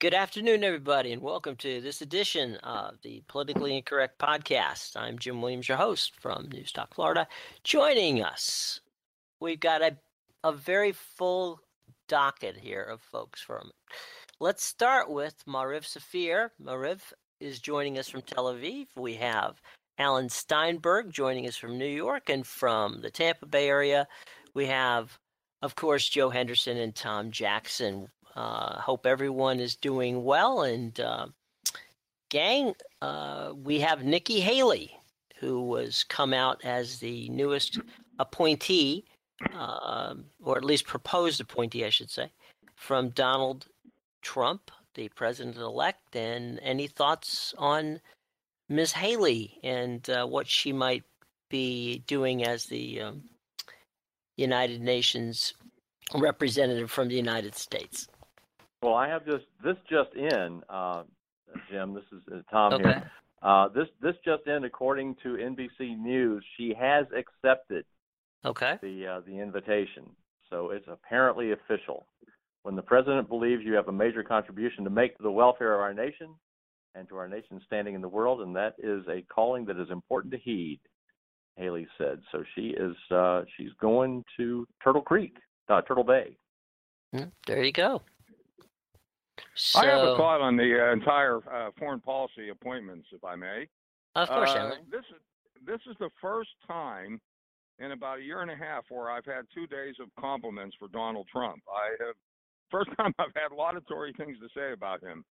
Good afternoon, everybody, and welcome to this edition of the Politically Incorrect Podcast. I'm Jim Williams, your host from News Talk Florida. Joining us, we've got a, a very full docket here of folks from. Let's start with Merav Savir. Merav is joining us from Tel Aviv. We have Alan Steinberg joining us from New York, and from the Tampa Bay area, we have, of course, Joe Henderson and Tom Jackson. Uh, hope everyone is doing well. And uh, gang, uh, we have Nikki Haley, who was come out as the newest appointee, um, or at least proposed appointee, I should say, from Donald Trump, the president elect. And any thoughts on Ms. Haley and uh, what she might be doing as the um, United Nations representative from the United States? Well, I have just this just in, uh, Jim. This is uh, Tom okay. here. Uh, this this just in, according to NBC News, she has accepted okay the uh, the invitation. So it's apparently official. When the president believes you have a major contribution to make to the welfare of our nation and to our nation's standing in the world, and that is a calling that is important to heed. Haley said. So she is uh, she's going to Turtle Creek, uh, Turtle Bay. Hmm, there you go. So, I have a thought on the uh, entire uh, foreign policy appointments, if I may. Of course, uh, This is this is the first time in about a year and a half where I've had two days of compliments for Donald Trump. I have first time I've had laudatory things to say about him.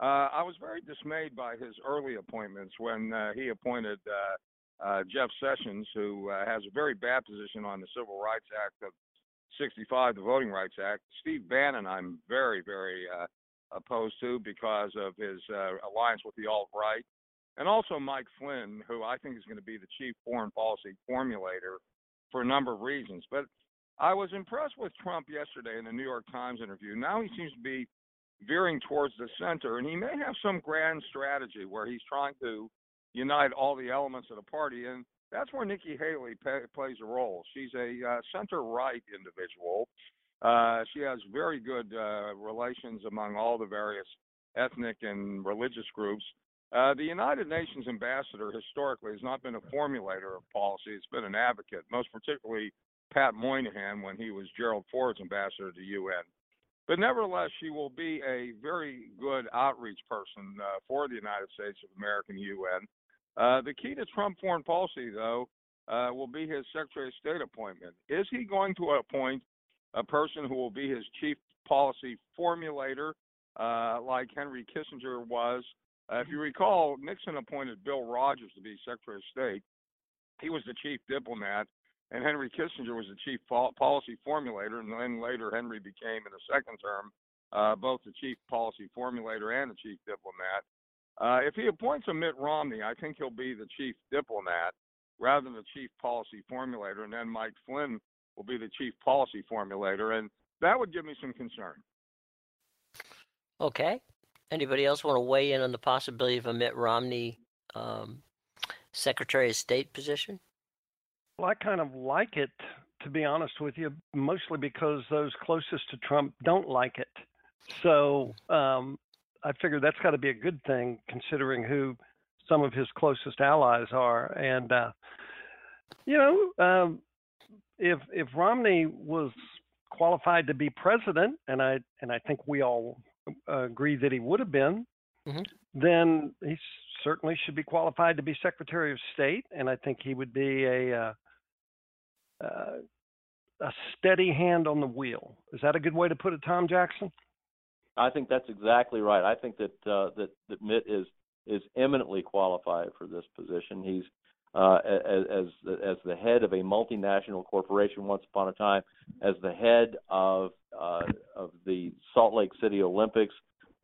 Uh, I was very dismayed by his early appointments when uh, he appointed uh, uh, Jeff Sessions, who uh, has a very bad position on the Civil Rights Act of 65, the Voting Rights Act. Steve Bannon, I'm very, very uh, opposed to because of his uh, alliance with the alt right, and also Mike Flynn, who I think is going to be the chief foreign policy formulator for a number of reasons. But I was impressed with Trump yesterday in the New York Times interview. Now he seems to be veering towards the center, and he may have some grand strategy where he's trying to unite all the elements of the party. And that's where Nikki Haley pay, plays a role. She's a uh, center right individual uh, she has very good uh, relations among all the various ethnic and religious groups. Uh, the United Nations ambassador historically has not been a formulator of policy, it's been an advocate, most particularly Pat Moynihan when he was Gerald Ford's ambassador to the UN. But nevertheless, she will be a very good outreach person uh, for the United States of America and UN. Uh, the key to Trump foreign policy, though, uh, will be his Secretary of State appointment. Is he going to appoint a person who will be his chief policy formulator, uh, like Henry Kissinger was. Uh, if you recall, Nixon appointed Bill Rogers to be Secretary of State. He was the chief diplomat, and Henry Kissinger was the chief policy formulator. And then later, Henry became, in the second term, uh, both the chief policy formulator and the chief diplomat. Uh, if he appoints a Mitt Romney, I think he'll be the chief diplomat rather than the chief policy formulator. And then Mike Flynn will be the chief policy formulator, and that would give me some concern. Okay. Anybody else want to weigh in on the possibility of a Mitt Romney um, Secretary of State position? Well, I kind of like it, to be honest with you, mostly because those closest to Trump don't like it. So um, I figure that's got to be a good thing, considering who some of his closest allies are. And, uh, you know, um, if if Romney was qualified to be president, and I and I think we all uh, agree that he would have been, mm-hmm. then he certainly should be qualified to be Secretary of State, and I think he would be a uh, uh, a steady hand on the wheel. Is that a good way to put it, Tom Jackson? I think that's exactly right. I think that uh, that that Mitt is is eminently qualified for this position. He's uh, as, as the head of a multinational corporation once upon a time, as the head of uh, of the Salt Lake City Olympics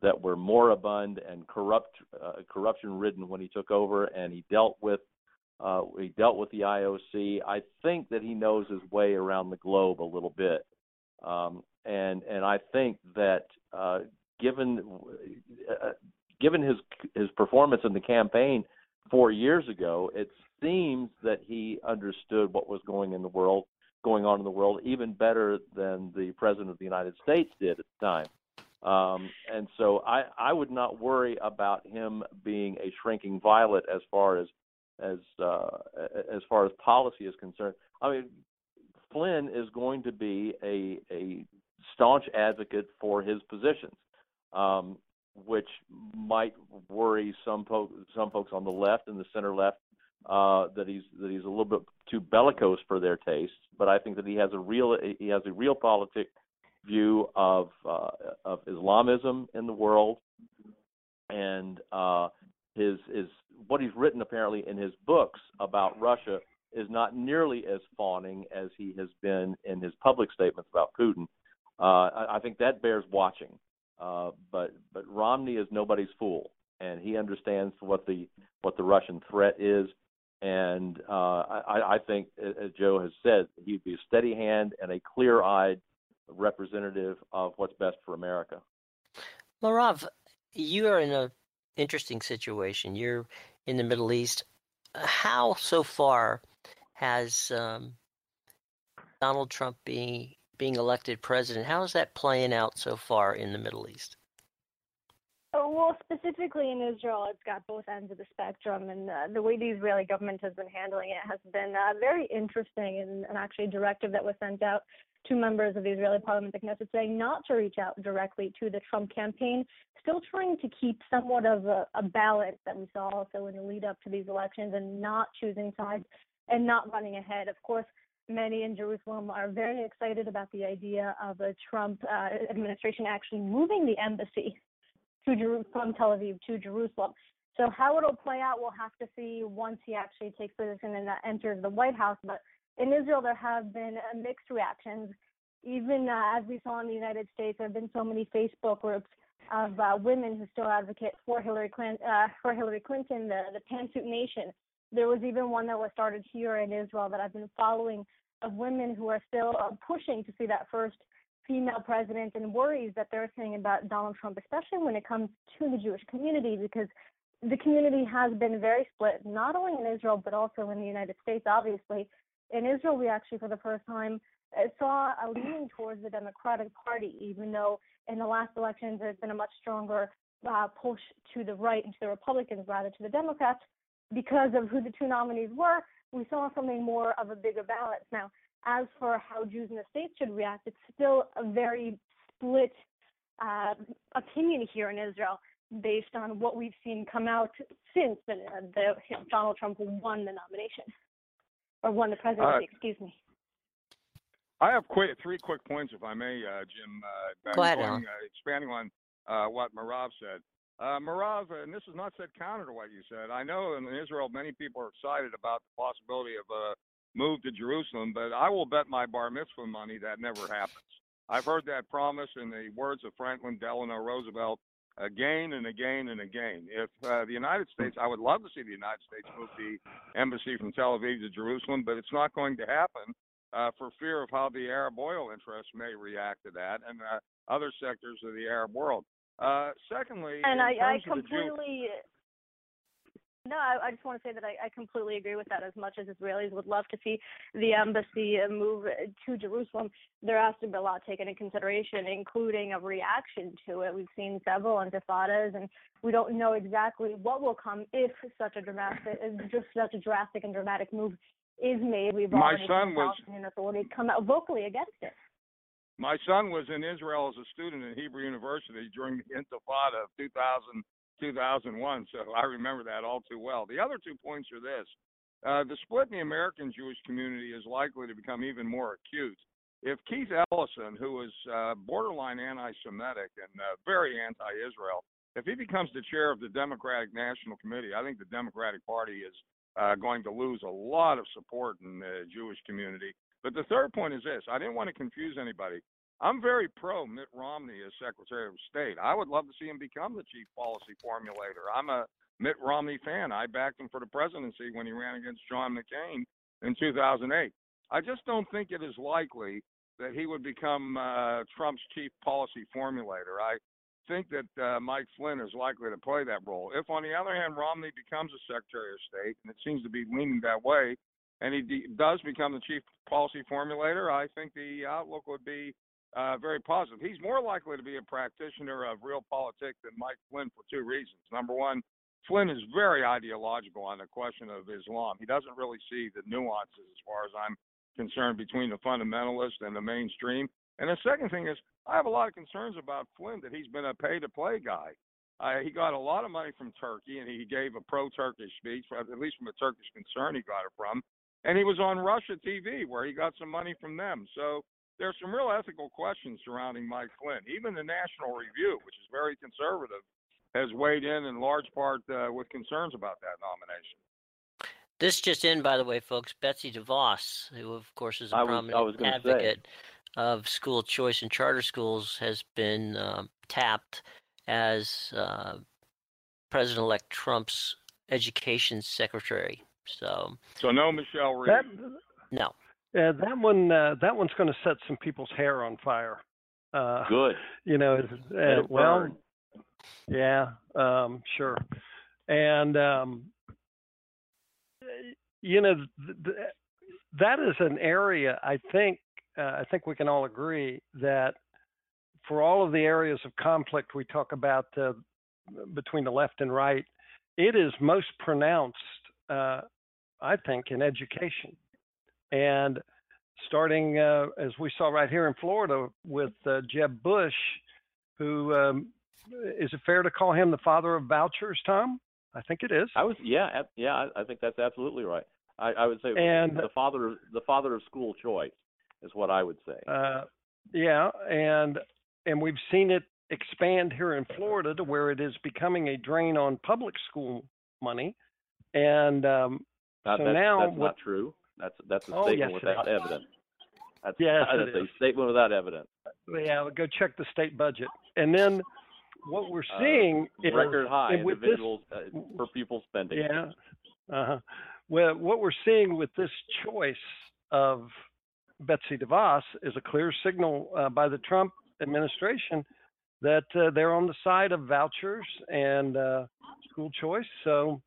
that were moribund and corrupt uh, corruption ridden when he took over, and he dealt with uh, he dealt with the IOC. I think that he knows his way around the globe a little bit, um, and and I think that uh, given uh, given his his performance in the campaign four years ago, it seems that he understood what was going in the world, going on in the world, even better than the president of the United States did at the time. Um, and so I, I would not worry about him being a shrinking violet as far as as uh, as far as policy is concerned. I mean, Flynn is going to be a a staunch advocate for his positions, um, which might worry some po- some folks on the left and the center left uh, that he's that he's a little bit too bellicose for their tastes. But I think that he has a real he has a realpolitik view of uh, of Islamism in the world, and uh, his his what he's written apparently in his books about Russia is not nearly as fawning as he has been in his public statements about Putin. Uh, I, I think that bears watching. Uh, but but Romney is nobody's fool, and he understands what the what the Russian threat is. And uh, I, I think, as Joe has said, he'd be a steady hand and a clear-eyed representative of what's best for America. Merav, you are in an interesting situation. You're in the Middle East. How so far has um, Donald Trump being being elected president? How is that playing out so far in the Middle East? Oh, well, specifically in Israel, it's got both ends of the spectrum, and uh, the way the Israeli government has been handling it has been uh, very interesting. And, and actually, a directive that was sent out to members of the Israeli parliament, the Knesset, saying not to reach out directly to the Trump campaign, still trying to keep somewhat of a, a balance that we saw also in the lead up to these elections and not choosing sides and not running ahead. Of course, many in Jerusalem are very excited about the idea of a Trump uh, administration actually moving the embassy to Jer- from Tel Aviv to Jerusalem. So how it'll play out, we'll have to see once he actually takes position and uh, enters the White House. But in Israel, there have been uh, mixed reactions. Even uh, as we saw in the United States, there have been so many Facebook groups of uh, women who still advocate for Hillary Clinton, uh, for Hillary Clinton, the the Pantsuit Nation. There was even one that was started here in Israel that I've been following of women who are still uh, pushing to see that first female president and worries that they're saying about Donald Trump, especially when it comes to the Jewish community, because the community has been very split, not only in Israel, but also in the United States, obviously. In Israel, we actually, for the first time, uh, saw a leaning towards the Democratic Party, even though in the last elections there's been a much stronger uh, push to the right and to the Republicans rather to the Democrats because of who the two nominees were. We saw something more of a bigger balance. Now, as for how Jews in the States should react, it's still a very split uh, opinion here in Israel based on what we've seen come out since the, the Donald Trump won the nomination or won the presidency. Uh, excuse me. I have quick, three quick points, if I may, uh, Jim. Uh, Go ahead, going, uh, expanding on uh, what Merav said. Uh, Merav, and this is not said counter to what you said. I know in Israel many people are excited about the possibility of a move to Jerusalem, but I will bet my bar mitzvah money that never happens. I've heard that promise in the words of Franklin Delano Roosevelt again and again and again. If uh, the United States, I would love to see the United States move the embassy from Tel Aviv to Jerusalem, but it's not going to happen uh, for fear of how the Arab oil interests may react to that and uh, other sectors of the Arab world. Uh, secondly, and I, I completely. No, I, I just want to say that I, I completely agree with that. As much as Israelis would love to see the embassy move to Jerusalem, there has to be a lot taken into consideration, including a reaction to it. We've seen several intifadas, and we don't know exactly what will come if such a dramatic, just such a drastic and dramatic move is made. We've My already son seen was Palestinian Authority come out vocally against it. My son was in Israel as a student at Hebrew University during the Intifada of 2000, 2001, so I remember that all too well. The other two points are this. Uh, the split in the American Jewish community is likely to become even more acute. If Keith Ellison, who is uh, borderline anti Semitic and uh, very anti Israel, if he becomes the chair of the Democratic National Committee, I think the Democratic Party is uh, going to lose a lot of support in the Jewish community. But the third point is this I didn't want to confuse anybody. I'm very pro Mitt Romney as Secretary of State. I would love to see him become the chief policy formulator. I'm a Mitt Romney fan. I backed him for the presidency when he ran against John McCain in 2008. I just don't think it is likely that he would become uh, Trump's chief policy formulator. I think that uh, Mike Flynn is likely to play that role. If, on the other hand, Romney becomes a Secretary of State, and it seems to be leaning that way, and he de- does become the chief policy formulator, I think the outlook would be uh, very positive. He's more likely to be a practitioner of real politics than Mike Flynn for two reasons. Number one, Flynn is very ideological on the question of Islam. He doesn't really see the nuances, as far as I'm concerned, between the fundamentalist and the mainstream. And the second thing is, I have a lot of concerns about Flynn that he's been a pay-to-play guy. Uh, he got a lot of money from Turkey, and he gave a pro-Turkish speech, at least from a Turkish concern he got it from. And he was on Russia TV, where he got some money from them. So there's some real ethical questions surrounding Mike Flynn. Even the National Review, which is very conservative, has weighed in in large part uh, with concerns about that nomination. This just in, by the way, folks. Betsy DeVos, who of course is a I prominent I was gonna say. advocate of school choice and charter schools, has been um, tapped as uh, President-elect Trump's education secretary. So So no Michelle Rhee. That no, uh, that one uh, that one's going to set some people's hair on fire. Uh, Good. you know, uh, well, burn. yeah, um, sure, and um, you know, th- th- that is an area I think uh, I think we can all agree that for all of the areas of conflict we talk about uh, between the left and right, it is most pronounced, uh, I think, in education, and starting uh, as we saw right here in Florida with uh, Jeb Bush, who um, is it fair to call him the father of vouchers, Tom? I think it is. I was yeah yeah I, think that's absolutely right. I, I would say And- the father of the father of school choice is what I would say. Uh, yeah, and and we've seen it expand here in Florida to where it is becoming a drain on public school money, and um, Uh, so that's, now that's what- not true. That's that's a Oh, statement yes, without evidence. That's, Yes, that's a is. statement without evidence. yeah, go check the state budget, and then what we're Uh, seeing is Record high with this- individuals uh, per pupil spending. Yeah. Uh-huh. Well, what we're seeing with this choice of Betsy DeVos is a clear signal uh, by the Trump administration that uh, they're on the side of vouchers and uh, school choice. So,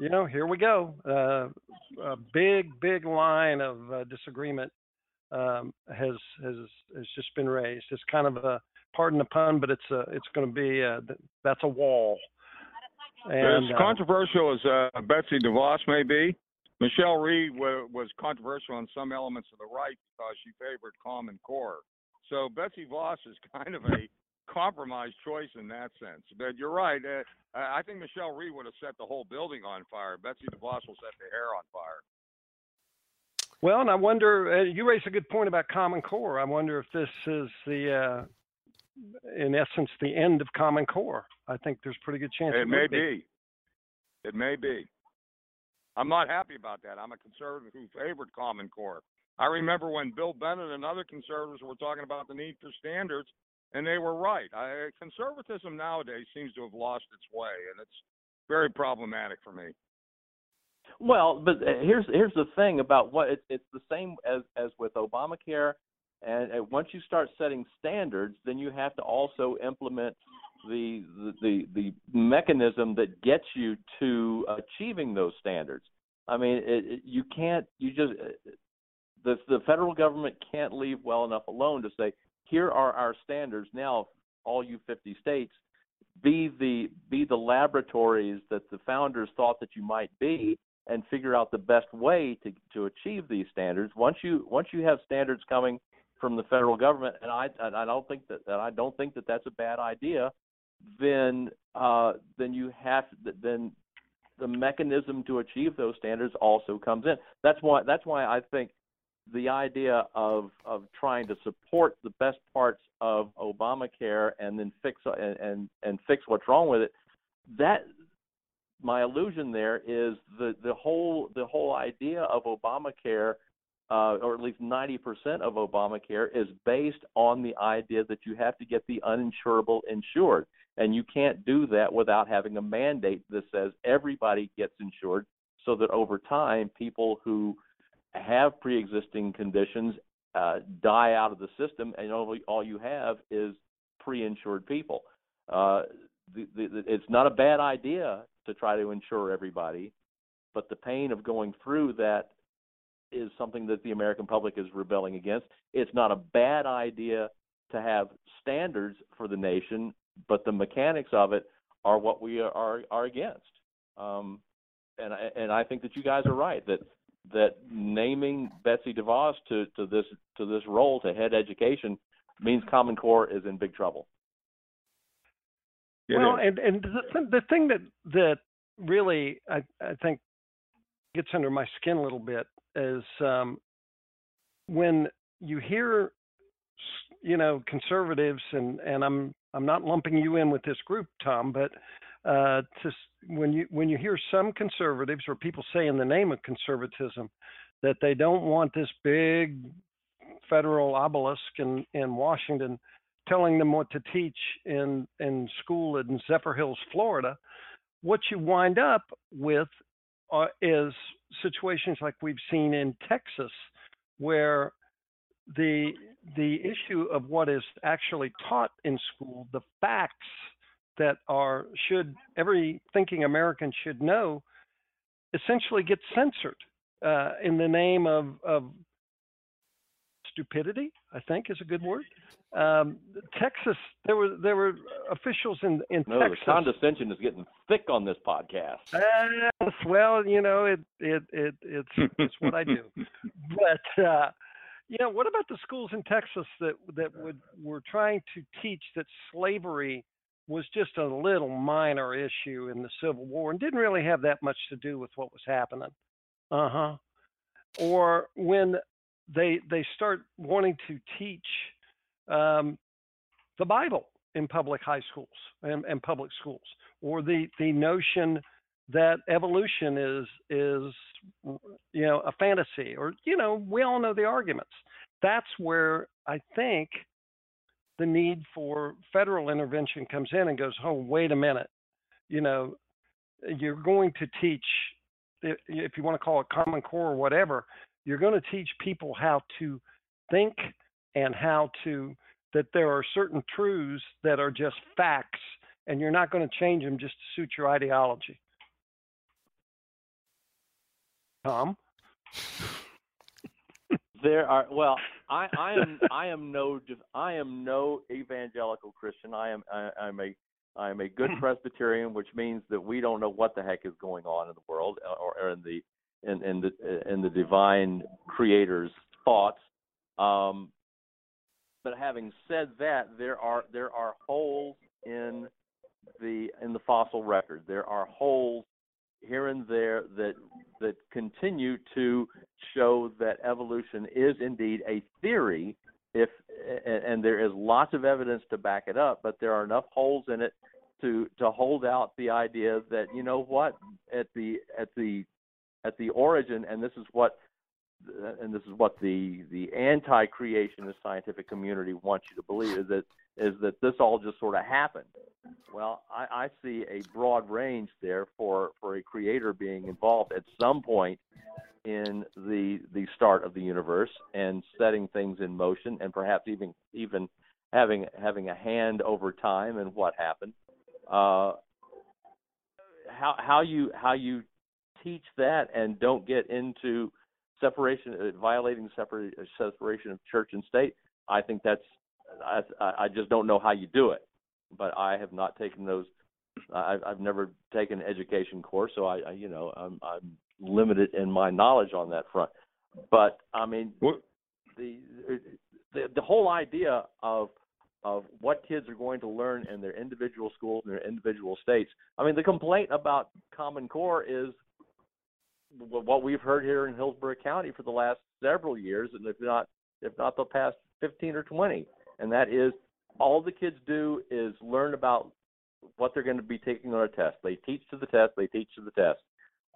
you know, here we go. Uh, a big, big line of uh, disagreement um, has has has just been raised. It's kind of a pardon the pun, but it's a it's going to be a, that's a wall. And as uh, controversial as uh, Betsy DeVos may be, Michelle Rhee wa- was controversial on some elements of the right because she favored Common Core. So Betsy DeVos is kind of a compromise choice in that sense. But you're right. Uh, I I think Michelle Rhee would have set the whole building on fire. Betsy DeVos will set the hair on fire. Well, and I wonder, uh, you raised a good point about Common Core. I wonder if this is the, uh, in essence, the end of Common Core. I think there's pretty good chance It may would be. It may be. I'm not happy about that. I'm a conservative who favored Common Core. I remember when Bill Bennett and other conservatives were talking about the need for standards, and they were right. I, conservatism nowadays seems to have lost its way, and it's very problematic for me. Well, but uh, here's here's the thing about what it's it's the same as as with Obamacare, and, and once you start setting standards, then you have to also implement the the the, the mechanism that gets you to achieving those standards. I mean, it, it, you can't you just uh, the the federal government can't leave well enough alone to say here are our standards. Now all you 50 states be the be the laboratories that the founders thought that you might be and figure out the best way to to achieve these standards. Once you once you have standards coming from the federal government and I and I don't think that and I don't think that that's a bad idea then uh then you have then the mechanism to achieve those standards also comes in. That's why that's why I think the idea of of trying to support the best parts of Obamacare and then fix and and, and fix what's wrong with it that my illusion there is the the whole the whole idea of Obamacare uh, or at least 90% of Obamacare is based on the idea that you have to get the uninsurable insured. And you can't do that without having a mandate that says everybody gets insured so that over time people who have pre-existing conditions uh, die out of the system, and all, all you have is pre-insured people. Uh, the, the, it's not a bad idea to try to insure everybody, but the pain of going through that is something that the American public is rebelling against. It's not a bad idea to have standards for the nation, but the mechanics of it are what we are are against. Um, and and I think that you guys are right that that naming Betsy DeVos to, to this to this role to head education means Common Core is in big trouble. It well, is. and and the, the thing that that really I, I think gets under my skin a little bit is um, when you hear you know conservatives and and I'm I'm not lumping you in with this group, Tom, but uh, to when you when you hear some conservatives or people say in the name of conservatism that they don't want this big federal obelisk in in Washington telling them what to teach in in school in Zephyrhills, Florida, what you wind up with uh, is situations like we've seen in Texas, where the the issue of what is actually taught in school, the facts that are should every thinking American should know, essentially get censored uh, in the name of, of stupidity. I think is a good word. Um, Texas, there were there were officials in in no, Texas. the condescension is getting thick on this podcast. Uh, well, you know, it it it it's it's what I do. But uh, you know, what about the schools in Texas that that would were trying to teach that slavery was just a little minor issue in the Civil War and didn't really have that much to do with what was happening. Uh huh. Or when they they start wanting to teach um, the Bible in public high schools and, and public schools, or the the notion that evolution is is you know a fantasy, or you know we all know the arguments. That's where I think the need for federal intervention comes in and goes, oh, wait a minute, you know, you're going to teach, if you want to call it Common Core or whatever, you're going to teach people how to think and how to, that there are certain truths that are just facts, and you're not going to change them just to suit your ideology. Tom? there are well I, I am I am no I am no evangelical Christian. I am I, I'm a I am a good Presbyterian, which means that we don't know what the heck is going on in the world uh, or, or in the in, in the in the divine Creator's thoughts. Um, but having said that, there are there are holes in the in the fossil record. There are holes here and there that that continue to show that evolution is indeed a theory if and there is lots of evidence to back it up but there are enough holes in it to to hold out the idea that you know what at the at the at the origin and this is what and this is what the the anti-creationist scientific community wants you to believe is that is that this all just sort of happened. Well, I, I see a broad range there for for a creator being involved at some point in the the start of the universe and setting things in motion and perhaps even even having having a hand over time and what happened. Uh, how how you how you teach that and don't get into separation, violating separate, separation of church and state, I think that's I, I just don't know how you do it. But I have not taken those. I've, I've never taken an education course, so I, I you know I'm, I'm limited in my knowledge on that front. But I mean, what? the the the whole idea of of what kids are going to learn in their individual schools and their individual states. I mean, the complaint about Common Core is what we've heard here in Hillsborough County for the last several years, and if not if not the past 15 or 20, and that is all the kids do is learn about what they're going to be taking on a test. They teach to the test. They teach to the test.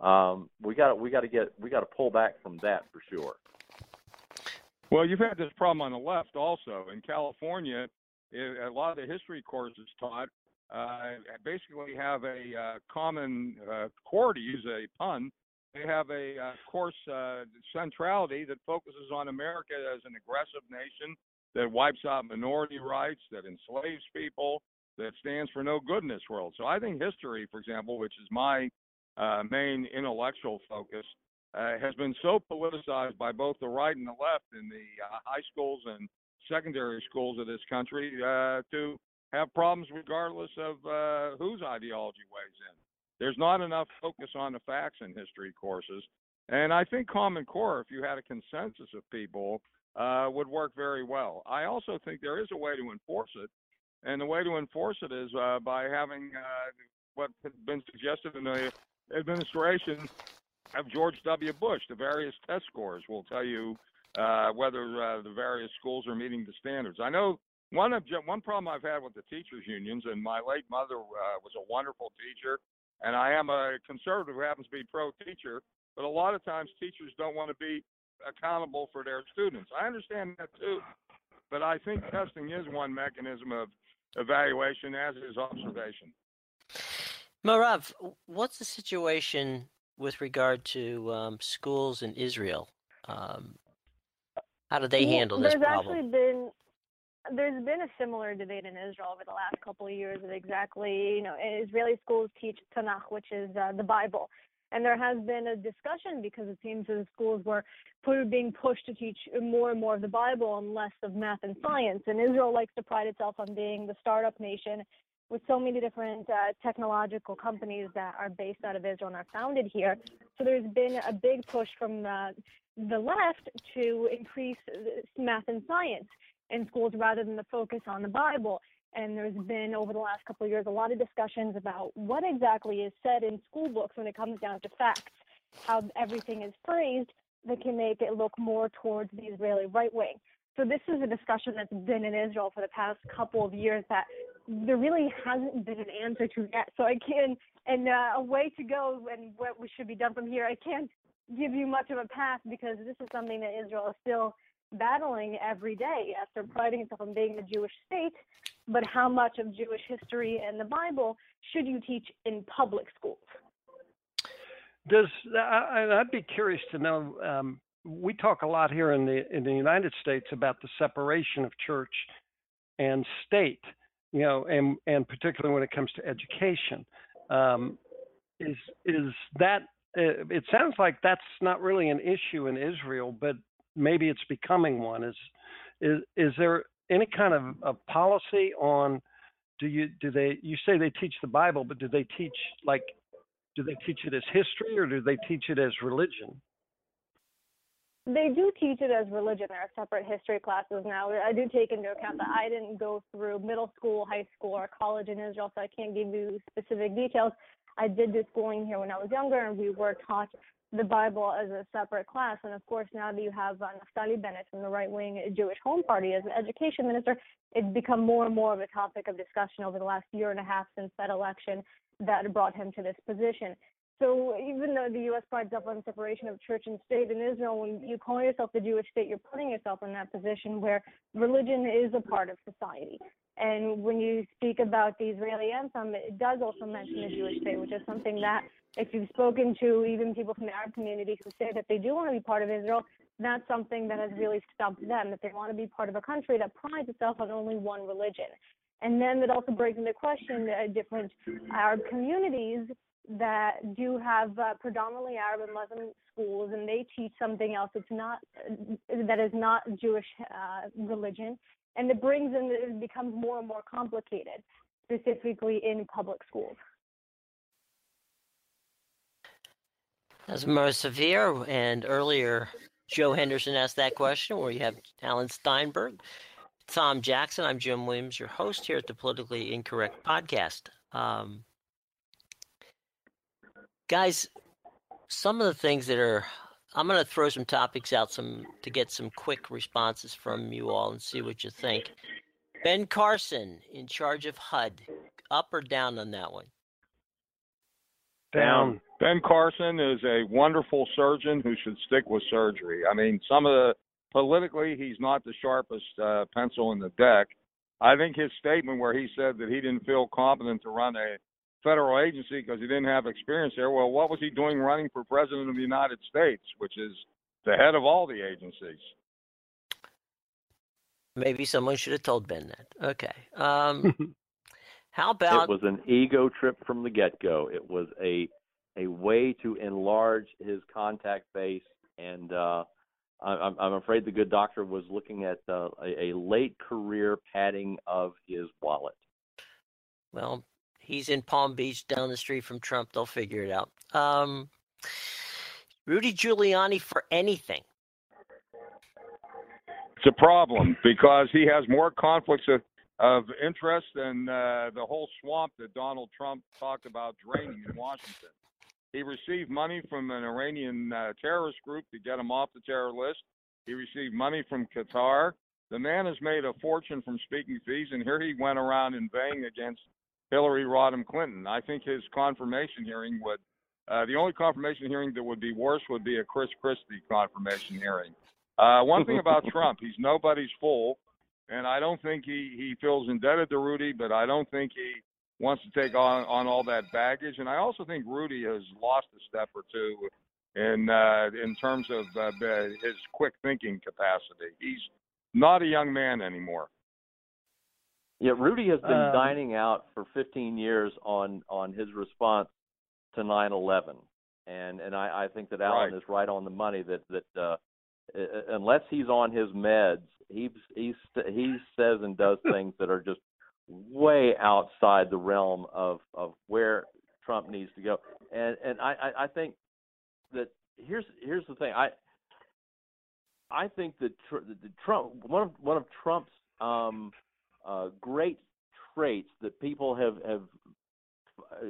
Um, we got we got to get we got to pull back from that for sure. Well, you've had this problem on the left also in California. A lot of the history courses taught uh, basically have a uh, common uh, core, to use a pun, they have a uh, course uh, centrality that focuses on America as an aggressive nation that wipes out minority rights, that enslaves people, that stands for no good in this world. So I think history, for example, which is my uh, main intellectual focus, uh, has been so politicized by both the right and the left in the uh, high schools and secondary schools of this country uh, to have problems regardless of uh, whose ideology weighs in. There's not enough focus on the facts in history courses. And I think Common Core, if you had a consensus of people, uh, would work very well. I also think there is a way to enforce it. And the way to enforce it is uh, by having uh, what has been suggested in the administration of George W. Bush. The various test scores will tell you uh, whether uh, the various schools are meeting the standards. I know one obje- one problem I've had with the teachers unions, and my late mother uh, was a wonderful teacher, and I am a conservative who happens to be pro-teacher. But a lot of times teachers don't want to be accountable for their students. I understand that too, but I think testing is one mechanism of evaluation, as is observation. Merav, what's the situation with regard to um, schools in Israel? Um, how do they Well, handle this there's problem? actually been there's been a similar debate in Israel over the last couple of years of exactly, you know, Israeli schools teach Tanakh, which is uh, the Bible. And there has been a discussion because it seems as schools were put, being pushed to teach more and more of the Bible and less of math and science. And Israel likes to pride itself on being the startup nation with so many different uh, technological companies that are based out of Israel and are founded here. So there's been a big push from uh, the left to increase math and science in schools rather than the focus on the Bible. And there's been over the last couple of years a lot of discussions about what exactly is said in school books when it comes down to facts, how everything is phrased that can make it look more towards the Israeli right wing. So this is a discussion that's been in Israel for the past couple of years that there really hasn't been an answer to yet. So I can and uh, a way to go and what we should be done from here. I can't give you much of a path because this is something that Israel is still battling every day after priding itself on being a Jewish state. But how much of Jewish history and the Bible should you teach in public schools? Does I, I'd be curious to know. Um, we talk a lot here in the in the United States about the separation of church and state, you know, and and particularly when it comes to education. Um, is is that? Uh, it sounds like that's not really an issue in Israel, but maybe it's becoming one. Is is is there any kind of a policy on? Do you do they? You say they teach the Bible, but do they teach like do they teach it as history or do they teach it as religion? They do teach it as religion. There are separate history classes now. I do take into account that I didn't go through middle school, high school, or college in Israel, so I can't give you specific details. I did do schooling here when I was younger, and we were taught the Bible as a separate class. And of course, now that you have uh, Naftali Bennett from the right wing Jewish Home Party as an education minister, it's become more and more of a topic of discussion over the last year and a half since that election that brought him to this position. So even though the U.S. prides up on separation of church and state in Israel, when you call yourself the Jewish state, you're putting yourself in that position where religion is a part of society. And when you speak about the Israeli anthem, it does also mention the Jewish state, which is something that if you've spoken to even people from the Arab community who say that they do want to be part of Israel, that's something that has really stumped them, that they want to be part of a country that prides itself on only one religion. And then it also brings into question uh, different Arab communities that do have uh, predominantly Arab and Muslim schools, and they teach something else that's not that is not Jewish uh, religion, and it brings in it becomes more and more complicated, specifically in public schools. As more severe, and earlier Joe Henderson asked that question, where you have Alan Steinberg, Tom Jackson. I'm Jim Williams, your host here at the Politically Incorrect podcast. Um, guys, some of the things that are I'm going to throw some topics out some to get some quick responses from you all and see what you think. Ben Carson in charge of HUD, up or down on that one? Down. Ben Carson is a wonderful surgeon who should stick with surgery. I mean, some of the politically, he's not the sharpest uh, pencil in the deck. I think his statement where he said that he didn't feel competent to run a federal agency because he didn't have experience there. Well, what was he doing running for president of the United States, which is the head of all the agencies? Maybe someone should have told Ben that. Okay. Um, how about It was an ego trip from the get-go. It was a a way to enlarge his contact base and uh, I'm, I'm afraid the good doctor was looking at uh, a, a late career padding of his wallet. Well, he's in Palm Beach down the street from Trump. They'll figure it out. Um, Rudy Giuliani for anything. It's a problem because he has more conflicts of, of interest than uh, the whole swamp that Donald Trump talked about draining in Washington. He received money from an Iranian uh, terrorist group to get him off the terror list. He received money from Qatar. The man has made a fortune from speaking fees, and here he went around inveighing against Hillary Rodham Clinton. I think his confirmation hearing would, uh, the only confirmation hearing that would be worse would be a Chris Christie confirmation hearing. Uh, one thing about Trump, he's nobody's fool, and I don't think he, he feels indebted to Rudy, but I don't think he wants to take on on all that baggage. And I also think Rudy has lost a step or two in uh, in terms of uh, his quick thinking capacity. He's not a young man anymore. Yeah, Rudy has been um, dining out for 15 years on on his response to 9/11, and and I, I think that Alan right. is right on the money that that uh, unless he's on his meds, he he he says and does things that are just way outside the realm of of where Trump needs to go. And and I I think that here's here's the thing. I I think that the Trump one of one of Trump's um, uh, great traits that people have have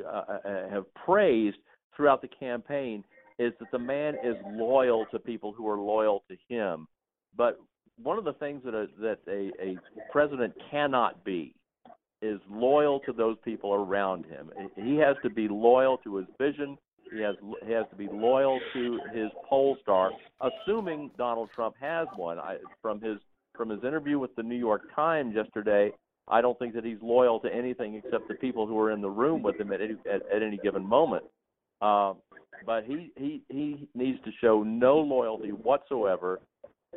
uh, uh, have praised throughout the campaign is that the man is loyal to people who are loyal to him. But one of the things that a, that a, a president cannot be is loyal to those people around him. He has to be loyal to his vision. He has he has to be loyal to his pole star, assuming Donald Trump has one. I, from his from his interview with the New York Times yesterday, I don't think that he's loyal to anything except the people who are in the room with him at any, at, at any given moment. Uh, but he, he he needs to show no loyalty whatsoever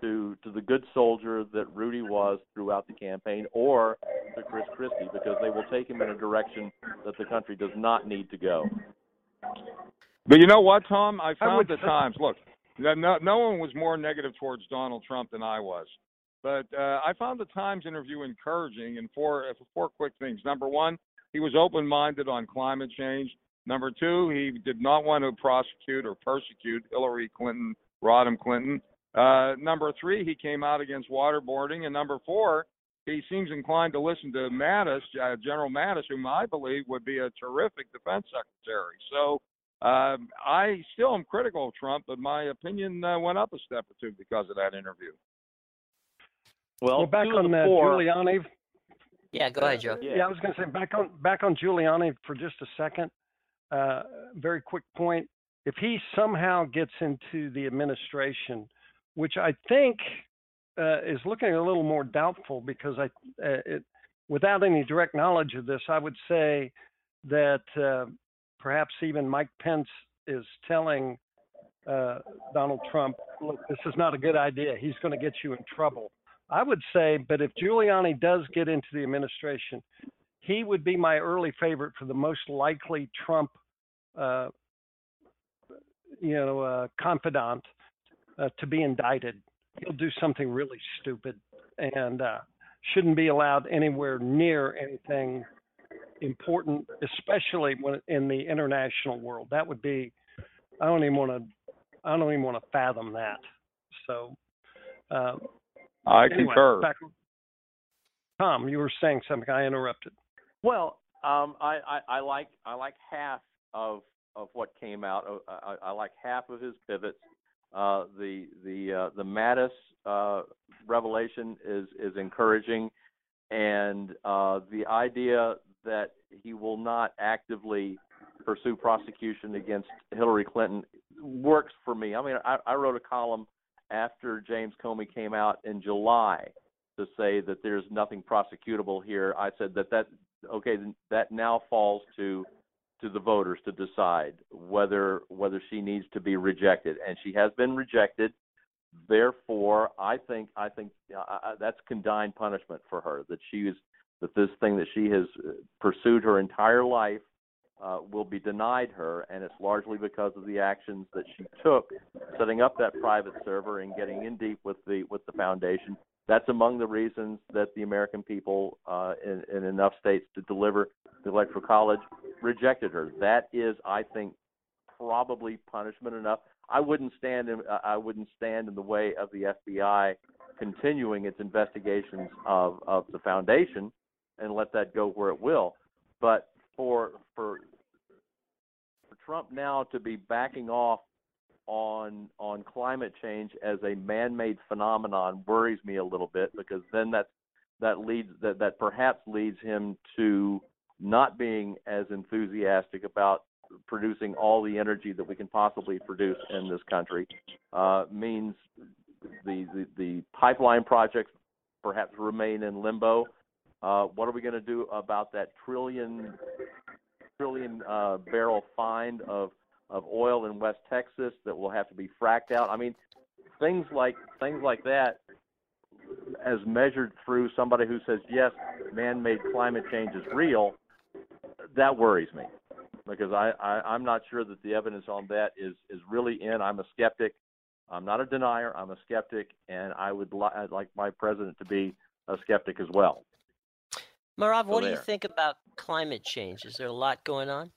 to to the good soldier that Rudy was throughout the campaign, or to Chris Christie, because they will take him in a direction that the country does not need to go. But you know what, Tom? I found I the Times. Look, no, no one was more negative towards Donald Trump than I was. But uh, I found the Times interview encouraging in four four quick things. Number one, he was open-minded on climate change. Number two, he did not want to prosecute or persecute Hillary Clinton, Rodham Clinton. Uh, number three, he came out against waterboarding. And number four, he seems inclined to listen to Mattis, uh, General Mattis, whom I believe would be a terrific defense secretary. So uh, I still am critical of Trump, but my opinion uh, went up a step or two because of that interview. Well, well back on uh, Giuliani. Yeah, go ahead, Joe. Yeah, yeah I was going to say back on back on Giuliani for just a second. Uh, very quick point. If he somehow gets into the administration, which I think uh, is looking a little more doubtful because I, uh, it, without any direct knowledge of this, I would say that uh, perhaps even Mike Pence is telling uh, Donald Trump, look, this is not a good idea. He's going to get you in trouble. I would say, but if Giuliani does get into the administration, he would be my early favorite for the most likely Trump, uh, you know, uh, confidant uh, to be indicted. He'll do something really stupid and uh, shouldn't be allowed anywhere near anything important, especially when in the international world. That would be. I don't even want to. I don't even want to fathom that. So. Uh, I anyway, concur. Back, Tom, you were saying something. I interrupted. Well, um, I, I, I like I like half of of what came out. I, I like half of his pivots. Uh, the the uh, the Mattis uh, revelation is is encouraging, and uh, the idea that he will not actively pursue prosecution against Hillary Clinton works for me. I mean, I, I wrote a column after James Comey came out in July to say that there's nothing prosecutable here. I said that that okay that now falls to to the voters to decide whether whether she needs to be rejected, and she has been rejected. Therefore, I think I think uh, that's condign punishment for her that she is that this thing that she has pursued her entire life uh, will be denied her, and it's largely because of the actions that she took, setting up that private server and getting in deep with the with the foundation. That's among the reasons that the American people uh, in, in enough states to deliver the Electoral College rejected her. That is, I think, probably punishment enough. I wouldn't stand in I wouldn't stand in the way of the FBI continuing its investigations of of the foundation and let that go where it will. But for for for Trump now to be backing off on on climate change as a man-made phenomenon worries me a little bit because then that that leads that that perhaps leads him to not being as enthusiastic about producing all the energy that we can possibly produce in this country uh, means the, the the pipeline projects perhaps remain in limbo. Uh, what are we going to do about that trillion trillion uh, barrel find of of oil in West Texas that will have to be fracked out? I mean, things like things like that, as measured through somebody who says yes, man-made climate change is real, that worries me because I, I I'm not sure that the evidence on that is is really in. I'm a skeptic. I'm not a denier. I'm a skeptic, and I would li- I'd like my president to be a skeptic as well. Merav, what do you think about climate change? Is there a lot going on?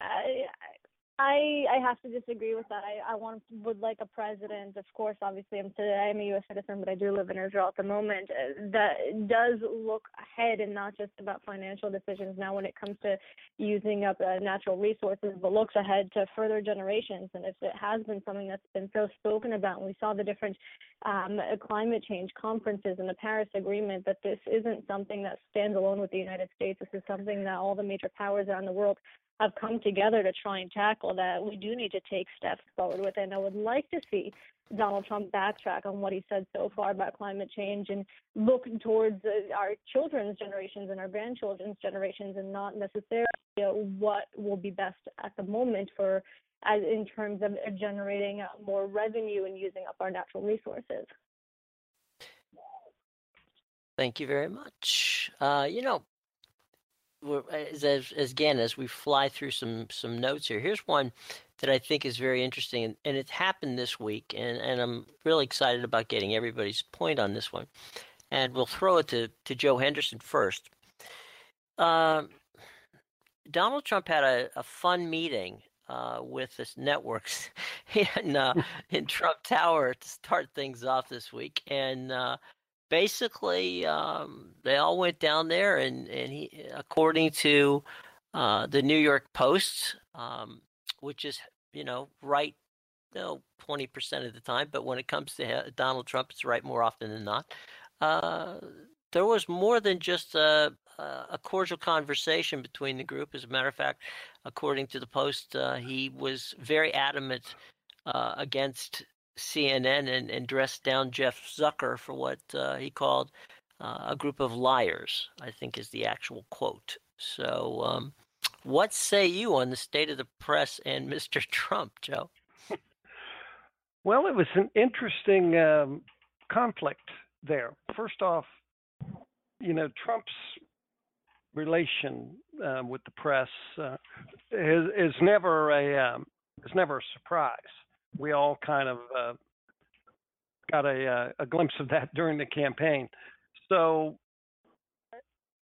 I I have to disagree with that. I I want would like a president. Of course, obviously, I'm today I'm a U.S. citizen, but I do live in Israel at the moment. Uh, that does look ahead and not just about financial decisions. Now, when it comes to using up uh, natural resources, but looks ahead to further generations. And if it has been something that's been so spoken about, and we saw the different um, climate change conferences and the Paris Agreement, that this isn't something that stands alone with the United States. This is something that all the major powers around the world have come together to try and tackle that. We do need to take steps forward with it. And I would like to see Donald Trump backtrack on what he said so far about climate change and look towards uh, our children's generations and our grandchildren's generations and not necessarily you know, what will be best at the moment for as in terms of generating more revenue and using up our natural resources. Thank you very much. Uh, you know, as, as, again as we fly through some some notes here here's one that i think is very interesting and, and it happened this week and, and i'm really excited about getting everybody's point on this one and we'll throw it to, to joe henderson first. Uh, donald trump had a, a fun meeting uh, with this networks in uh, in Trump Tower to start things off this week, and uh, basically um, they all went down there and, and he according to uh, the new york post um, which is you know right you know 20% of the time but when it comes to donald trump it's right more often than not uh, there was more than just a, a cordial conversation between the group. As a matter of fact according to the post uh, he was very adamant uh, against CNN and, and dressed down Jeff Zucker for what uh, he called uh, a group of liars, I think is the actual quote. So, um, what say you on the state of the press and Mr. Trump, Joe? well, it was an interesting um, conflict there. First off, you know, Trump's relation uh, with the press uh, is, is never a um, is never a surprise we all kind of uh, got a, uh, a glimpse of that during the campaign. So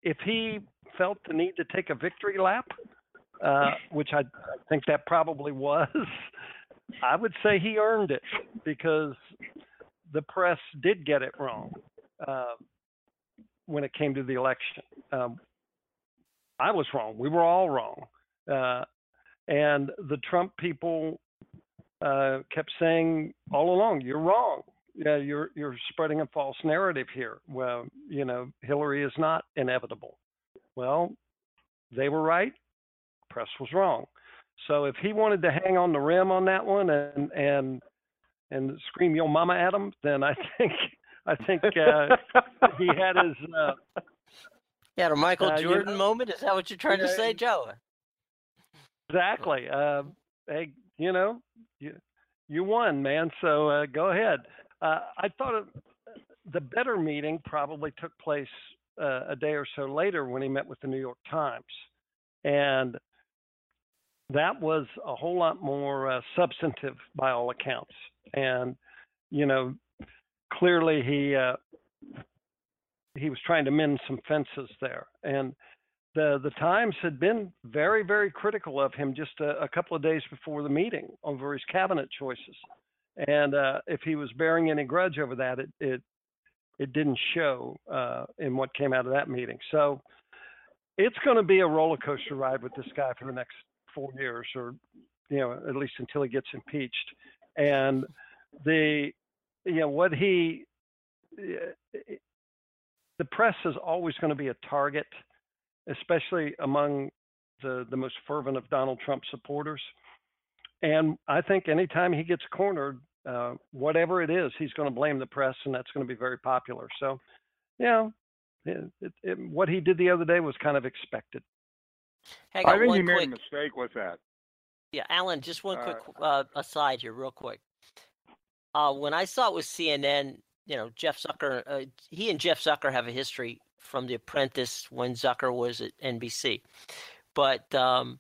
if he felt the need to take a victory lap, uh, which I think that probably was, I would say he earned it because the press did get it wrong uh, when it came to the election. Um, I was wrong. We were all wrong. Uh, and the Trump people uh, kept saying all along, "You're wrong. Yeah, you're you're spreading a false narrative here. Well, you know, Hillary is not inevitable." Well, they were right. Press was wrong. So if he wanted to hang on the rim on that one and and and scream "Yo Mama" at him, then I think I think uh, he had his. Uh, yeah, a Michael uh, Jordan you know, moment. Is that what you're trying to say, Joe? Exactly. Uh, hey, you know, you you won, man. So uh, go ahead. Uh, I thought the better meeting probably took place uh, a day or so later when he met with the New York Times. and that was a whole lot more uh, substantive by all accounts. And you know, clearly he uh, he was trying to mend some fences there, and the the Times had been very very critical of him just a, a couple of days before the meeting over his cabinet choices, and uh, if he was bearing any grudge over that, it it it didn't show uh, in what came out of that meeting. So it's going to be a roller coaster ride with this guy for the next four years, or you know, at least until he gets impeached. And the you know what he the press is always going to be a target, especially among the the most fervent of Donald Trump supporters. And I think anytime he gets cornered, uh, whatever it is, he's going to blame the press, and that's going to be very popular. So, you know, it, it, it, what he did the other day was kind of expected. Hang I think he made a mistake with that. Yeah, Alan, just one quick uh, aside here, real quick. Uh, when I saw it was CNN, you know, Jeff Zucker, uh, he and Jeff Zucker have a history from The Apprentice when Zucker was at NBC. But um,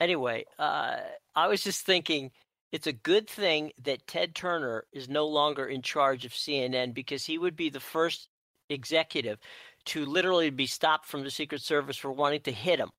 anyway, uh, I was just thinking it's a good thing that Ted Turner is no longer in charge of CNN because he would be the first executive to literally be stopped from the Secret Service for wanting to hit him.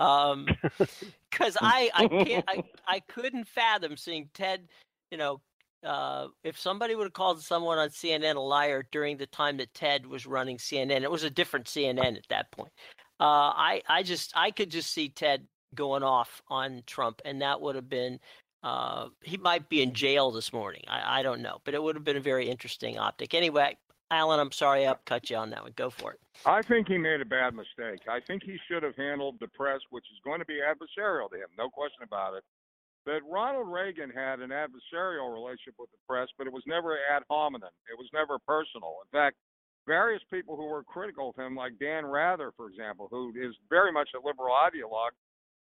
Um, because I I can't I, I couldn't fathom seeing Ted, you know, uh, if somebody would have called someone on CNN a liar during the time that Ted was running CNN, it was a different CNN at that point. Uh, I I just I could just see Ted going off on Trump, and that would have been uh, he might be in jail this morning. I, I don't know, but it would have been a very interesting optic. Anyway, Alan, I'm sorry I cut you on that one. Go for it. I think he made a bad mistake. I think he should have handled the press, which is going to be adversarial to him, no question about it. But Ronald Reagan had an adversarial relationship with the press, but it was never ad hominem. It was never personal. In fact, various people who were critical of him, like Dan Rather, for example, who is very much a liberal ideologue,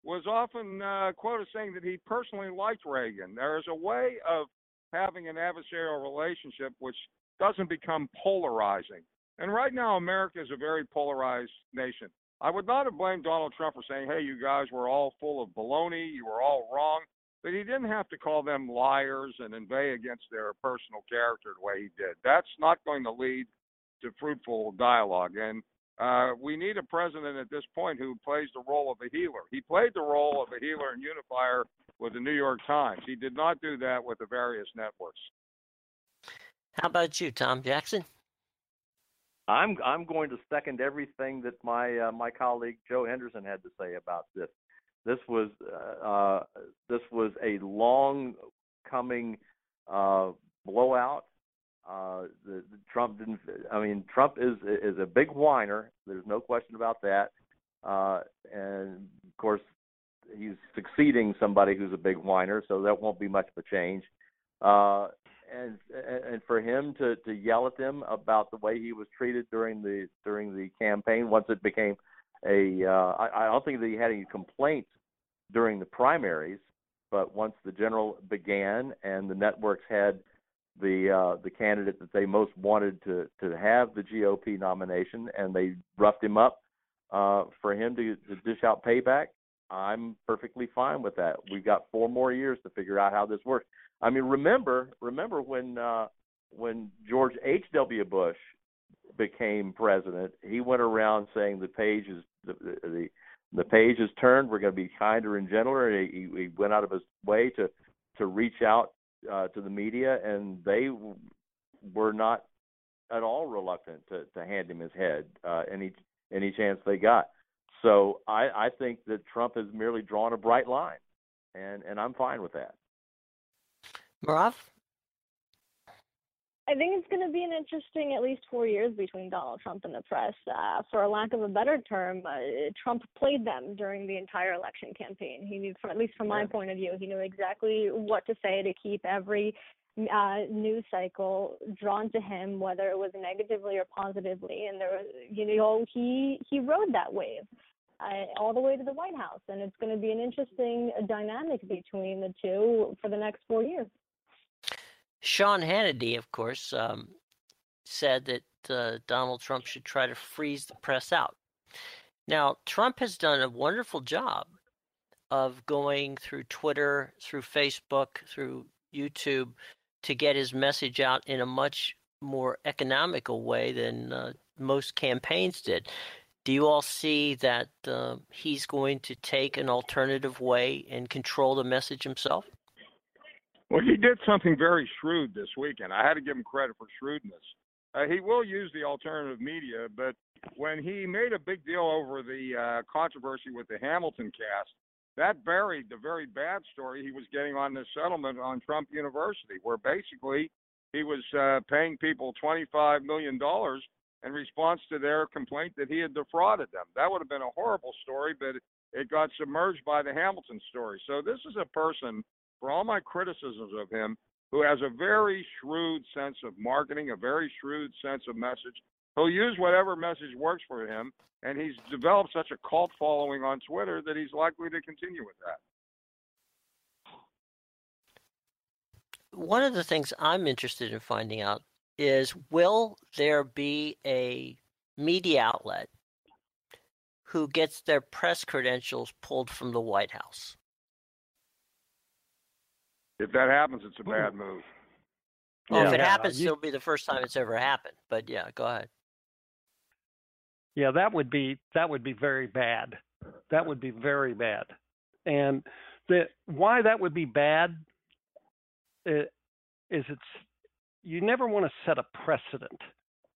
was often uh, quoted saying that he personally liked Reagan. There is a way of having an adversarial relationship which doesn't become polarizing. And right now, America is a very polarized nation. I would not have blamed Donald Trump for saying, hey, you guys were all full of baloney, you were all wrong. But he didn't have to call them liars and inveigh against their personal character the way he did. That's not going to lead to fruitful dialogue. And uh, we need a president at this point who plays the role of a healer. He played the role of a healer and unifier with the New York Times. He did not do that with the various networks. How about you, Tom Jackson? I'm I'm going to second everything that my uh, my colleague Joe Henderson had to say about this. This was uh, uh this was a long coming uh, blowout uh, the, the Trump didn't. I mean, Trump is is a big whiner. There's no question about that. Uh, and of course, he's succeeding somebody who's a big whiner, so that won't be much of a change. Uh, and and for him to to yell at them about the way he was treated during the during the campaign, once it became a, uh, I, I don't think that he had any complaints during the primaries, but once the general began and the networks had the uh, the candidate that they most wanted to to have the GOP nomination, and they roughed him up uh, for him to, to dish out payback. I'm perfectly fine with that. We've got four more years to figure out how this works. I mean, remember remember when uh, when George H. W. Bush became president, he went around saying the page is the the, the page is turned. We're going to be kinder and gentler. And he, he went out of his way to to reach out uh, to the media, and they were not at all reluctant to, to hand him his head uh, any any chance they got. So I, I think that Trump has merely drawn a bright line, and and I'm fine with that. Merav? I think it's going to be an interesting at least four years between Donald Trump and the press. Uh, for a lack of a better term, uh, Trump played them during the entire election campaign. He knew, at least from my point of view, he knew exactly what to say to keep every uh, news cycle drawn to him, whether it was negatively or positively. And there, was, you know, he he rode that wave. Uh, all the way to the White House, and it's going to be an interesting dynamic between the two for the next four years. Sean Hannity, of course, um, said that uh, Donald Trump should try to freeze the press out. Now, Trump has done a wonderful job of going through Twitter, through Facebook, through YouTube to get his message out in a much more economical way than uh, most campaigns did. Do you all see that uh, he's going to take an alternative way and control the message himself? Well, he did something very shrewd this weekend. I had to give him credit for shrewdness. Uh, he will use the alternative media, but when he made a big deal over the uh, controversy with the Hamilton cast, that buried the very bad story he was getting on this settlement on Trump University, where basically he was uh, paying people $25 million in response to their complaint that he had defrauded them. That would have been a horrible story, but it got submerged by the Hamilton story. So this is a person, for all my criticisms of him, who has a very shrewd sense of marketing, a very shrewd sense of message. He'll use whatever message works for him, and he's developed such a cult following on Twitter that he's likely to continue with that. One of the things I'm interested in finding out is will there be a media outlet who gets their press credentials pulled from the White House? If that happens, it's a hmm. bad move. Well, if it Yeah, happens, you- it'll be the first time it's ever happened. But yeah, go ahead. Yeah, that would be that would be very bad. That would be very bad. And the why that would be bad i- is it's you never want to set a precedent.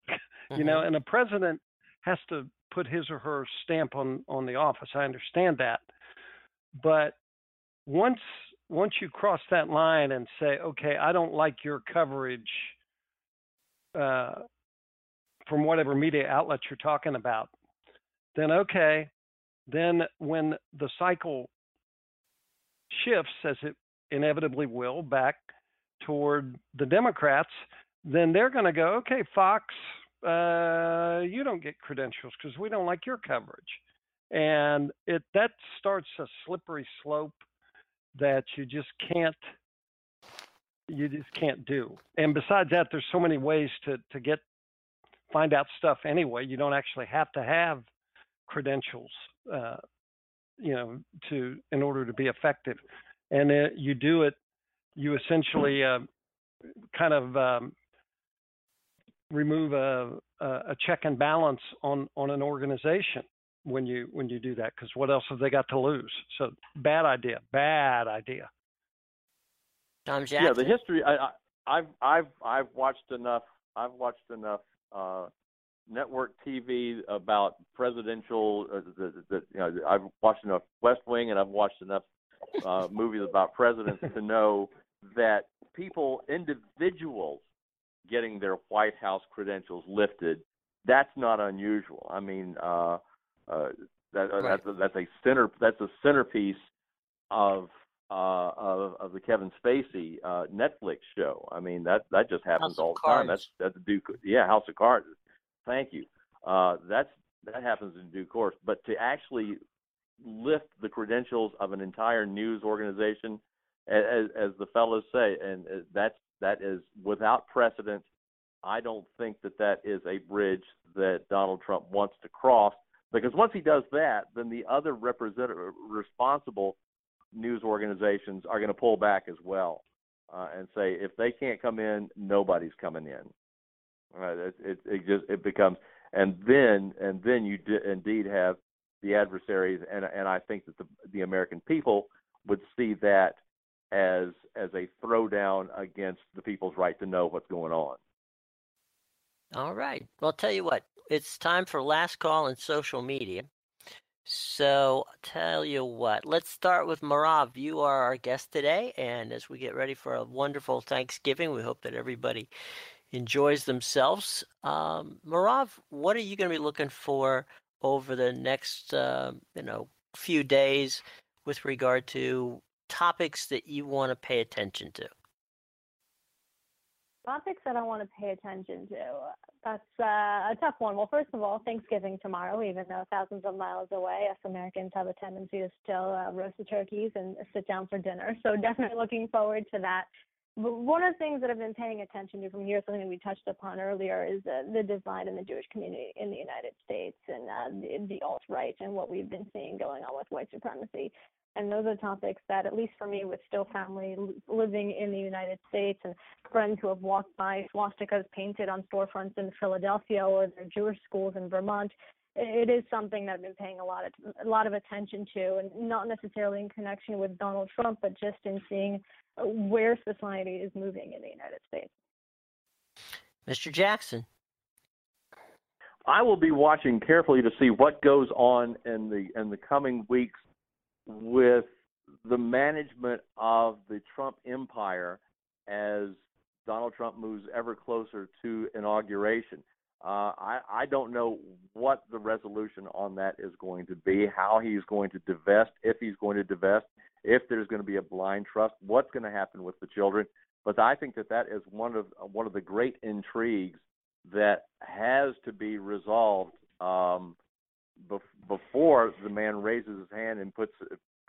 You know, mm-hmm. and a president has to put his or her stamp on on the office. I understand that. But once once you cross that line and say, okay, I don't like your coverage uh, from whatever media outlet you're talking about, then okay, then when the cycle shifts, as it inevitably will, back toward the Democrats, then they're going to go, okay, Fox, uh, you don't get credentials because we don't like your coverage, and it that starts a slippery slope that you just can't you just can't do. And besides that, there's so many ways to to get find out stuff anyway. You don't actually have to have credentials, uh, you know, to in order to be effective. And uh, you do it, you essentially uh, kind of um, remove a a check and balance on on an organization when you when you do that. Because what else have they got to lose? So bad idea, bad idea. Tom Yeah, Jackson. the history. I, I, I've I've I've watched enough. I've watched enough uh, network TV about presidential. Uh, the, the, you know, I've watched enough West Wing, and I've watched enough uh, movies about presidents to know that people, individuals, getting their White House credentials lifted, that's not unusual. I mean, uh, uh, that, Right. that's a, that's a center. That's a centerpiece of uh, of, of the Kevin Spacey uh, Netflix show. I mean that that just happens House all the time. That's that's due. Yeah, House of Cards. Thank you. Uh, that's that happens in due course. But to actually lift the credentials of an entire news organization, as, as the fellows say, and uh, that's that is without precedent. I don't think that that is a bridge that Donald Trump wants to cross because once he does that, then the other representative responsible news organizations are going to pull back as well uh, and say if they can't come in, nobody's coming in. Uh, it, it, it just it becomes and then and then you d- indeed have the adversaries and and I think that the the American people would see that as as a throwdown against the people's right to know what's going on. All right. Well, I'll tell you what, it's time for last call in social media. So, tell you what, let's start with Merav. You are our guest today, and as we get ready for a wonderful Thanksgiving, we hope that everybody enjoys themselves. Um, Merav, what are you going to be looking for over the next, uh, you know, few days with regard to topics that you want to pay attention to? Topics that I want to pay attention to. That's uh, a tough one. Well, first of all, Thanksgiving tomorrow, even though thousands of miles away, us Americans have a tendency to still uh, roast the turkeys and sit down for dinner. So definitely looking forward to that. One of the things that I've been paying attention to from here, something we touched upon earlier, is uh, the divide in the Jewish community in the United States and uh, the, the alt right and what we've been seeing going on with white supremacy. And those are topics that, at least for me, with still family living in the United States and friends who have walked by swastikas painted on storefronts in Philadelphia or their Jewish schools in Vermont, it is something that I've been paying a lot of a lot of attention to, and not necessarily in connection with Donald Trump, but just in seeing where society is moving in the United States. Mr. Jackson. I will be watching carefully to see what goes on in the in the coming weeks with the management of the Trump empire as Donald Trump moves ever closer to inauguration. Uh, I, I don't know what the resolution on that is going to be, how he's going to divest, if he's going to divest, if there's going to be a blind trust, what's going to happen with the children. But I think that that is one of one of the great intrigues that has to be resolved um, before the man raises his hand and puts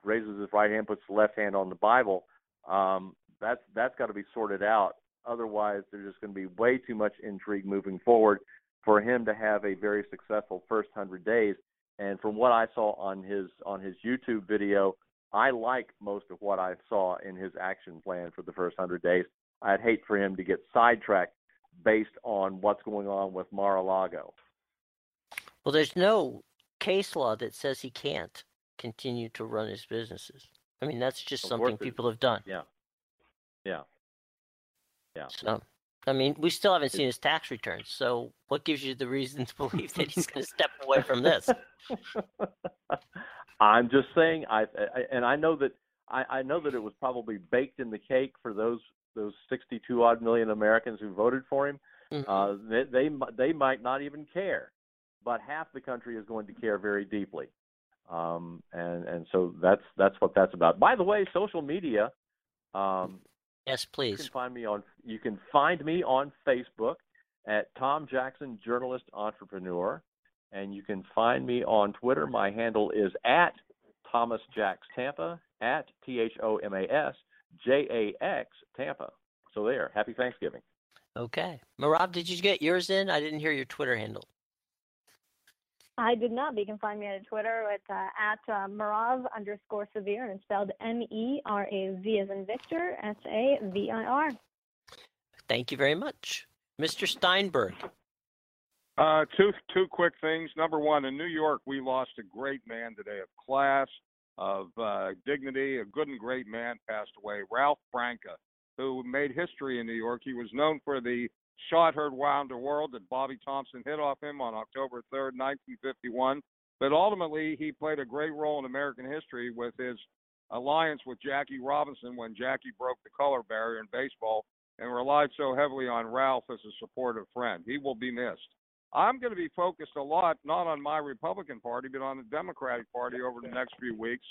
raises his right hand, puts the left hand on the Bible. Um, that's that's got to be sorted out. Otherwise, there's just going to be way too much intrigue moving forward for him to have a very successful first hundred days. And from what I saw on his on his YouTube video, I like most of what I saw in his action plan for the first hundred days. I'd hate for him to get sidetracked based on what's going on with Mar-a-Lago. Well, there's no case law that says he can't continue to run his businesses. I mean, that's just of something people have done. Yeah. Yeah. Yeah. So, I mean, we still haven't seen his tax returns. So, what gives you the reason to believe that he's going to step away from this? I'm just saying, I, I and I know that I, I know that it was probably baked in the cake for those those 62 odd million Americans who voted for him. Mm-hmm. Uh, they, they they might not even care, but half the country is going to care very deeply, um, and and so that's that's what that's about. By the way, social media. Um, yes, please. You can find me on you can find me on Facebook at Tom Jackson Journalist Entrepreneur, and you can find me on Twitter. My handle is at Thomas Jacks Tampa at T H O M A S J A X Tampa. So there. Happy Thanksgiving. Okay, Merav, did you get yours in? I didn't hear your Twitter handle. I did not, but you can find me on Twitter at uh, at uh, Merav underscore Savir, and it's spelled M E R A V as in Victor, S A V I R. Thank you very much, Mr. Steinberg. Uh, two two quick things. Number one, in New York, we lost a great man today of class, of uh, dignity. A good and great man passed away. Ralph Branca, who made history in New York. He was known for the shot heard round the world that Bobby Thomson hit off him on October 3rd, 1951. But ultimately, he played a great role in American history with his alliance with Jackie Robinson when Jackie broke the color barrier in baseball and relied so heavily on Ralph as a supportive friend. He will be missed. I'm going to be focused a lot not on my Republican Party, but on the Democratic Party over the next few weeks.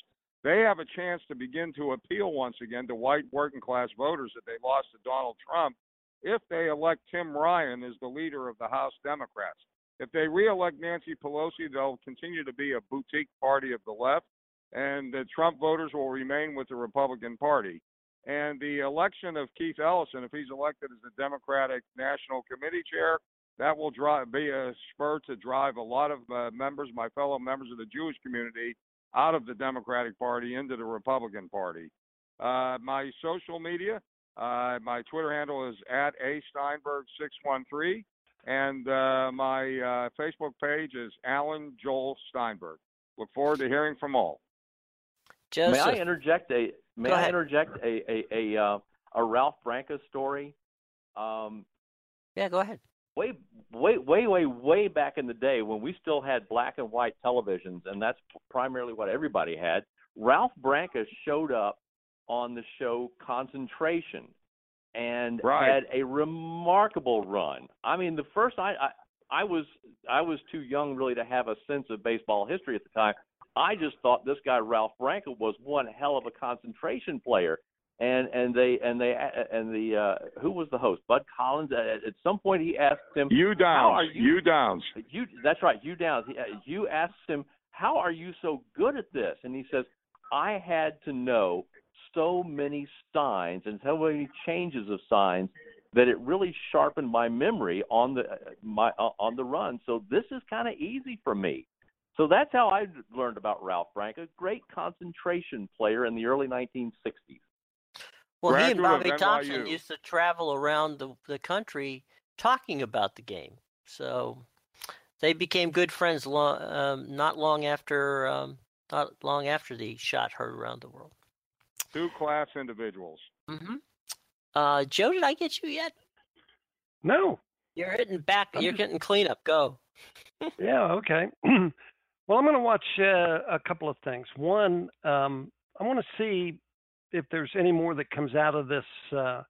They have a chance to begin to appeal once again to white working class voters that they lost to Donald Trump if they elect Tim Ryan as the leader of the House Democrats. If they reelect Nancy Pelosi, they'll continue to be a boutique party of the left, and the Trump voters will remain with the Republican Party. And the election of Keith Ellison, if he's elected as the Democratic National Committee chair, that will drive, be a spur to drive a lot of uh, members, my fellow members of the Jewish community, out of the Democratic Party into the Republican Party. Uh, my social media, uh, my Twitter handle is at a Steinberg613, and uh, my uh, Facebook page is Alan Joel Steinberg. Look forward to hearing from all. Joseph. May I interject a May I interject a a a, uh, a Ralph Branca story? Um, yeah, go ahead way way way way way back in the day when we still had black and white televisions and that's primarily what everybody had ralph branca showed up on the show concentration and right. had a remarkable run. I mean the first I, I i was i was too young really to have a sense of baseball history at the time. I just thought this guy ralph branca was one hell of a concentration player. And and they and they and the uh who was the host? Bud collins? At, at some point he asked him Hugh Downs. you, Hugh Downs. You that's right Hugh Downs. He, uh, you asked him how are you so good at this? And he says i had to know so many signs and so many changes of signs that it really sharpened my memory on the my uh, on the run. So this is kind of easy for me. So that's how I learned about Ralph Branca great concentration player in the early 1960s. Well, he and Bobby Thomson used to travel around the, the country talking about the game. So they became good friends long, um, not long after um, not long after the shot heard around the world. Two class individuals. hmm Uh, Joe, did I get you yet? No. You're hitting back. I'm You're just- getting cleanup. Go. Yeah. Okay. well, I'm going to watch uh, a couple of things. One, um, I want to see if there's any more that comes out of this uh,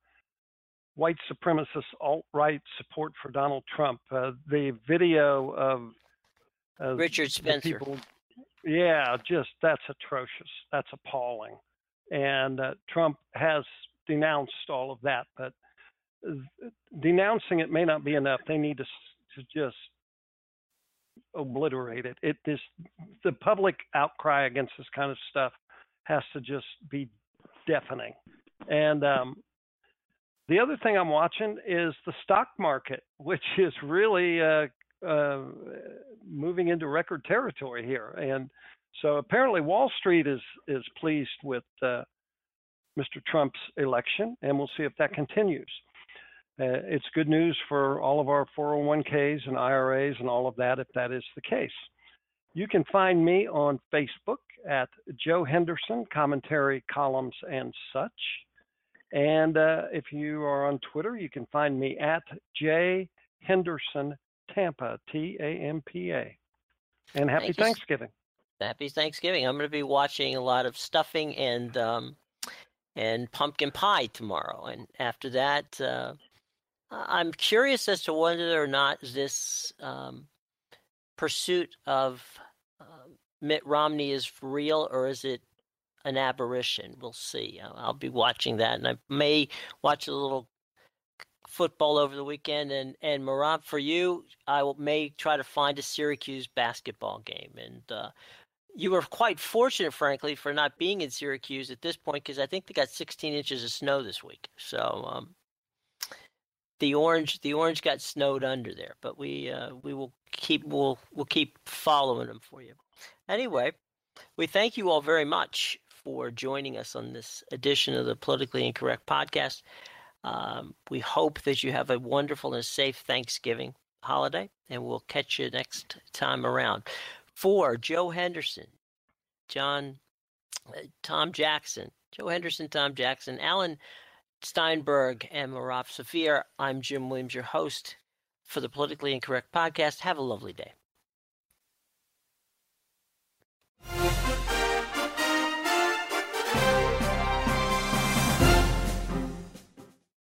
white supremacist alt-right support for Donald Trump. Uh, the video of, of Richard Spencer. people, yeah, just that's atrocious. That's appalling. And uh, Trump has denounced all of that, but uh, denouncing it may not be enough. They need to to just obliterate it. It this the public outcry against this kind of stuff has to just be deafening. And um, the other thing I'm watching is the stock market, which is really uh, uh, moving into record territory here. And so apparently Wall Street is is pleased with uh, Mr. Trump's election, and we'll see if that continues. Uh, it's good news for all of our 401ks and IRAs and all of that if that is the case. You can find me on Facebook at Joe Henderson, commentary, columns, and such. And uh, if you are on Twitter, you can find me at J Henderson Tampa, T A M P A. And happy. Thanksgiving. Happy Thanksgiving. I'm going to be watching a lot of stuffing and um, and pumpkin pie tomorrow, and after that, uh, I'm curious as to whether or not this um, pursuit of uh, Mitt Romney is real or is it an aberration. We'll see. I'll, I'll be watching that, and I may watch a little football over the weekend. And and Merav, for you, I will, may try to find a Syracuse basketball game. And uh, you were quite fortunate, frankly, for not being in Syracuse at this point because I think they got 16 inches of snow this week. So um, the orange the orange got snowed under there, but we uh, we will keep we'll we'll keep following them for you. Anyway, we thank you all very much for joining us on this edition of the Politically Incorrect podcast. Um, we hope that you have a wonderful and safe Thanksgiving holiday, and we'll catch you next time around. Four, Joe Henderson, John, uh, Tom Jackson, Joe Henderson, Tom Jackson, Alan Steinberg, and Merav Savir. I'm Jim Williams, your host for the Politically Incorrect podcast. Have a lovely day.